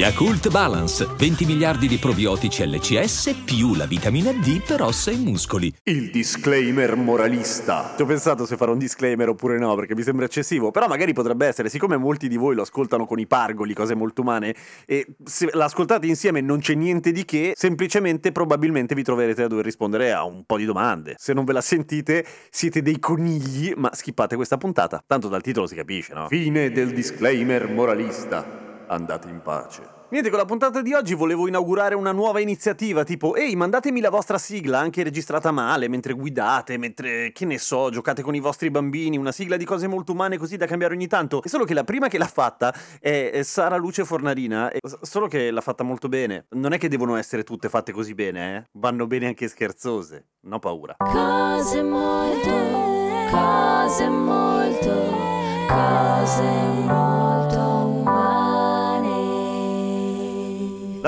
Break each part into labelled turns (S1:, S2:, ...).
S1: Yakult Balance, 20 miliardi di probiotici LCS più la vitamina D per ossa e muscoli.
S2: Il disclaimer moralista. Ci ho pensato se fare un disclaimer oppure no, perché mi sembra eccessivo, però magari potrebbe essere, siccome molti di voi lo ascoltano con i pargoli, cose molto umane, e se l'ascoltate insieme non c'è niente di che, semplicemente probabilmente vi troverete a dover rispondere a un po' di domande. Se non ve la sentite, siete dei conigli, ma skippate questa puntata. Tanto dal titolo si capisce, no? Fine del disclaimer moralista andate in pace. Niente, con la puntata di oggi volevo inaugurare una nuova iniziativa, tipo, ehi, mandatemi la vostra sigla, anche registrata male, mentre guidate, mentre, che ne so, giocate con i vostri bambini, una sigla di cose molto umane così da cambiare ogni tanto. È solo che la prima che l'ha fatta è Sara Luce Fornarina, solo che l'ha fatta molto bene. Non è che devono essere tutte fatte così bene, eh? Vanno bene anche scherzose, no paura.
S3: Cose molto, cose molto, cose molto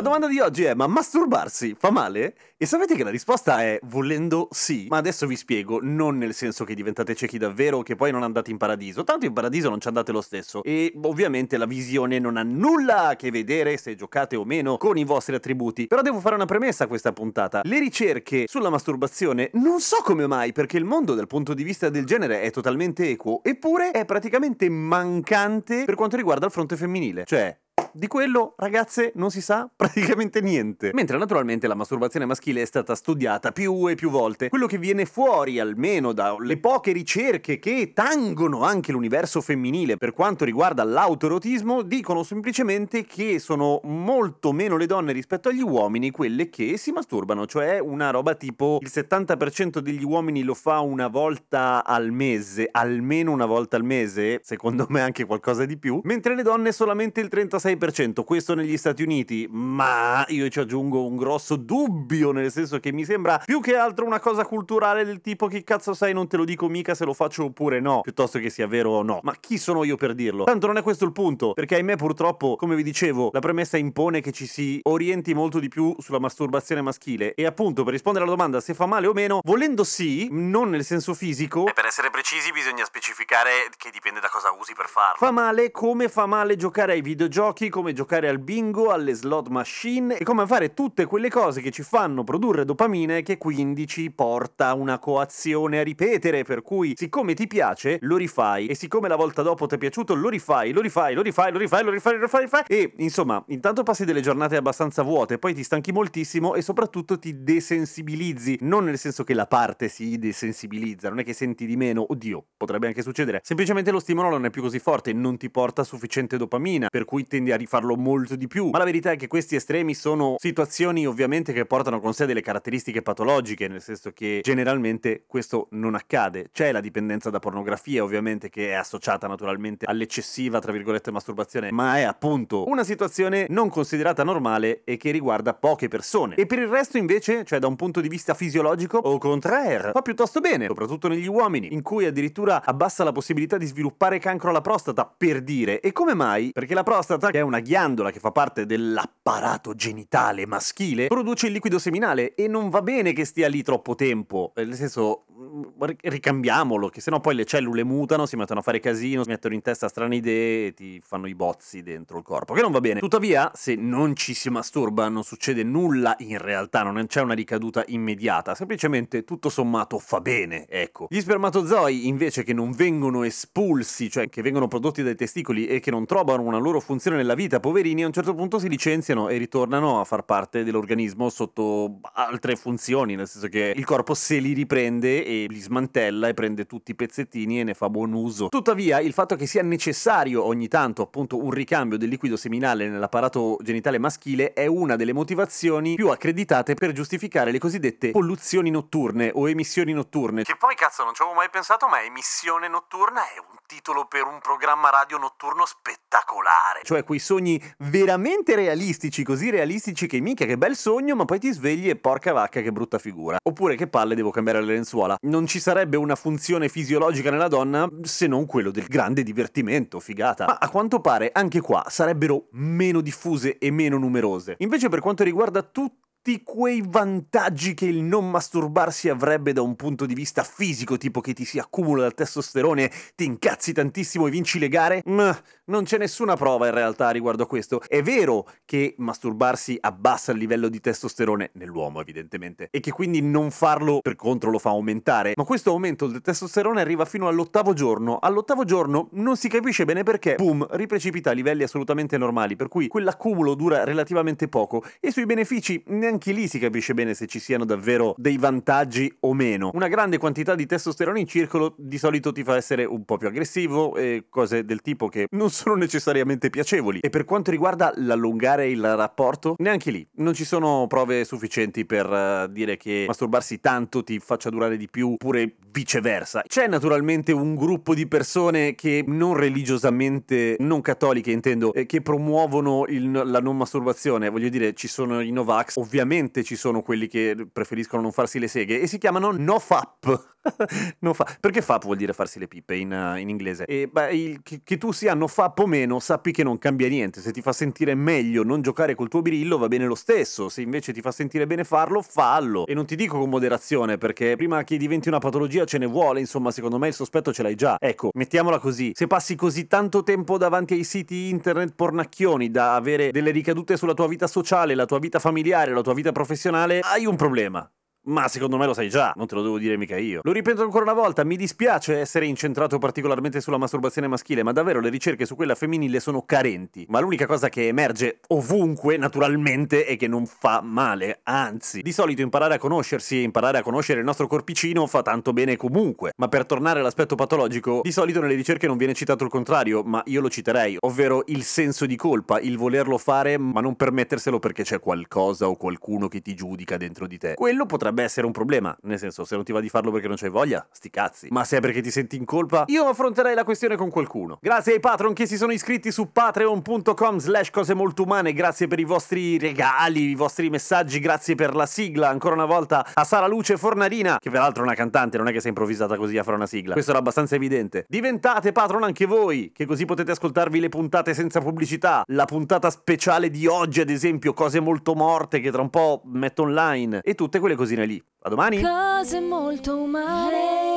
S2: La domanda di oggi è: ma masturbarsi fa male? E sapete che la risposta è volendo sì. Ma adesso vi spiego, non nel senso che diventate ciechi davvero o che poi non andate in paradiso. Tanto in paradiso non ci andate lo stesso. E ovviamente la visione non ha nulla a che vedere se giocate o meno con i vostri attributi. Però devo fare una premessa a questa puntata. Le ricerche sulla masturbazione non so come mai, perché il mondo dal punto di vista del genere è totalmente equo, eppure è praticamente mancante per quanto riguarda il fronte femminile. Cioè, di quello, ragazze, non si sa praticamente niente. Mentre naturalmente la masturbazione maschile è stata studiata più e più volte. Quello che viene fuori, almeno dalle poche ricerche che tangono anche l'universo femminile per quanto riguarda l'autoerotismo, dicono semplicemente che sono molto meno le donne rispetto agli uomini quelle che si masturbano. Cioè una roba tipo il 70% degli uomini lo fa una volta al mese, almeno una volta al mese, secondo me anche qualcosa di più, mentre le donne solamente il 36% questo negli Stati Uniti, ma io ci aggiungo un grosso dubbio, nel senso che mi sembra più che altro una cosa culturale del tipo che cazzo sai non te lo dico mica se lo faccio oppure no, piuttosto che sia vero o no. Ma chi sono io per dirlo? Tanto non è questo il punto, perché ahimè purtroppo, come vi dicevo, la premessa impone che ci si orienti molto di più sulla masturbazione maschile e appunto per rispondere alla domanda se fa male o meno, volendo sì, non nel senso fisico, e per essere precisi bisogna specificare che dipende da cosa usi per farlo. Fa male come fa male giocare ai videogiochi come giocare al bingo, alle slot machine e come fare tutte quelle cose che ci fanno produrre dopamina e che quindi ci porta una coazione a ripetere, per cui siccome ti piace lo rifai e siccome la volta dopo ti è piaciuto lo rifai, lo rifai, lo rifai, lo rifai, lo rifai, lo rifai, lo rifai e insomma intanto passi delle giornate abbastanza vuote, poi ti stanchi moltissimo e soprattutto ti desensibilizzi, non nel senso che la parte si desensibilizza, non è che senti di meno, oddio, potrebbe anche succedere, semplicemente lo stimolo non è più così forte, non ti porta sufficiente dopamina, per cui tendi a rifarlo molto di più. Ma la verità è che questi estremi sono situazioni ovviamente che portano con sé delle caratteristiche patologiche, nel senso che generalmente questo non accade. C'è la dipendenza da pornografia, ovviamente, che è associata naturalmente all'eccessiva, tra virgolette, masturbazione, ma è appunto una situazione non considerata normale e che riguarda poche persone. E per il resto, invece, cioè da un punto di vista fisiologico, au contraire, va piuttosto bene, soprattutto negli uomini, in cui addirittura abbassa la possibilità di sviluppare cancro alla prostata, per dire. E come mai? Perché la prostata, che è una ghiandola che fa parte dell'apparato genitale maschile, produce il liquido seminale e non va bene che stia lì troppo tempo. Eh, Nel senso, ricambiamolo, che sennò poi le cellule mutano, si mettono a fare casino, si mettono in testa strane idee e ti fanno i bozzi dentro il corpo, che non va bene. Tuttavia, se non ci si masturba, non succede nulla in realtà, non c'è una ricaduta immediata, semplicemente tutto sommato fa bene, ecco. Gli spermatozoi, invece, che non vengono espulsi, cioè che vengono prodotti dai testicoli e che non trovano una loro funzione nella vita, poverini, a un certo punto si licenziano e ritornano a far parte dell'organismo sotto altre funzioni, nel senso che il corpo se li riprende e li smantella e prende tutti i pezzettini e ne fa buon uso. Tuttavia, il fatto che sia necessario ogni tanto appunto un ricambio del liquido seminale nell'apparato genitale maschile è una delle motivazioni più accreditate per giustificare le cosiddette polluzioni notturne o emissioni notturne. Che poi cazzo non ci avevo mai pensato, ma emissione notturna è un titolo per un programma radio notturno spettacolare. Cioè quei sogni veramente realistici, così realistici che mica che bel sogno, ma poi ti svegli e porca vacca che brutta figura. Oppure che palle devo cambiare le lenzuola. Non ci sarebbe una funzione fisiologica nella donna se non quello del grande divertimento, figata. Ma a quanto pare anche qua sarebbero meno diffuse e meno numerose. Invece per quanto riguarda tutti tutti quei vantaggi che il non masturbarsi avrebbe da un punto di vista fisico, tipo che ti si accumula il testosterone, ti incazzi tantissimo e vinci le gare, mh, non c'è nessuna prova in realtà riguardo a questo. È vero che masturbarsi abbassa il livello di testosterone nell'uomo, evidentemente, e che quindi non farlo per contro lo fa aumentare, ma questo aumento del testosterone arriva fino all'ottavo giorno. All'ottavo giorno non si capisce bene perché, boom, riprecipita a livelli assolutamente normali, per cui quell'accumulo dura relativamente poco e sui benefici ne neanche lì si capisce bene se ci siano davvero dei vantaggi o meno. Una grande quantità di testosterone in circolo di solito ti fa essere un po' più aggressivo e cose del tipo che non sono necessariamente piacevoli. E per quanto riguarda l'allungare il rapporto, neanche lì non ci sono prove sufficienti per uh, dire che masturbarsi tanto ti faccia durare di più, oppure viceversa. C'è naturalmente un gruppo di persone che non religiosamente, non cattoliche intendo, eh, che promuovono il, la non masturbazione. Voglio dire, ci sono i Novax, ovviamente ovviamente ci sono quelli che preferiscono non farsi le seghe e si chiamano NoFap. no fa- perché FAP vuol dire farsi le pippe in, in inglese. E beh, il, che, che, tu sia no FAP o meno, sappi che non cambia niente. Se ti fa sentire meglio non giocare col tuo birillo, va bene lo stesso. Se invece ti fa sentire bene farlo, fallo. E non ti dico con moderazione, perché prima che diventi una patologia ce ne vuole. Insomma, secondo me il sospetto ce l'hai già. Ecco, mettiamola così. Se passi così tanto tempo davanti ai siti internet pornacchioni da avere delle ricadute sulla tua vita sociale, la tua vita familiare, la tua vita professionale, hai un problema. Ma secondo me lo sai già, non te lo devo dire mica io. Lo ripeto ancora una volta, mi dispiace essere incentrato particolarmente sulla masturbazione maschile, ma davvero le ricerche su quella femminile sono carenti. Ma l'unica cosa che emerge ovunque, naturalmente, è che non fa male, anzi. Di solito imparare a conoscersi e imparare a conoscere il nostro corpicino fa tanto bene comunque. Ma per tornare all'aspetto patologico, di solito nelle ricerche non viene citato il contrario, ma io lo citerei, ovvero il senso di colpa, il volerlo fare ma non permetterselo perché c'è qualcosa o qualcuno che ti giudica dentro di te. Quello potrebbe potrebbe essere un problema. Nel senso, se non ti va di farlo perché non c'hai voglia, sti cazzi. Ma se è perché ti senti in colpa, io affronterei la questione con qualcuno. Grazie ai patron che si sono iscritti su patreon.com slash cose molto umane. Grazie per i vostri regali, i vostri messaggi. Grazie per la sigla. Ancora una volta a Sara Luce Fornarina, che peraltro è una cantante, non è che si è improvvisata così a fare una sigla. Questo era abbastanza evidente. Diventate patron anche voi, che così potete ascoltarvi le puntate senza pubblicità. La puntata speciale di oggi, ad esempio, cose molto morte che tra un po' metto online. E tutte quelle cosine lì. A domani!
S3: Cose molto umane.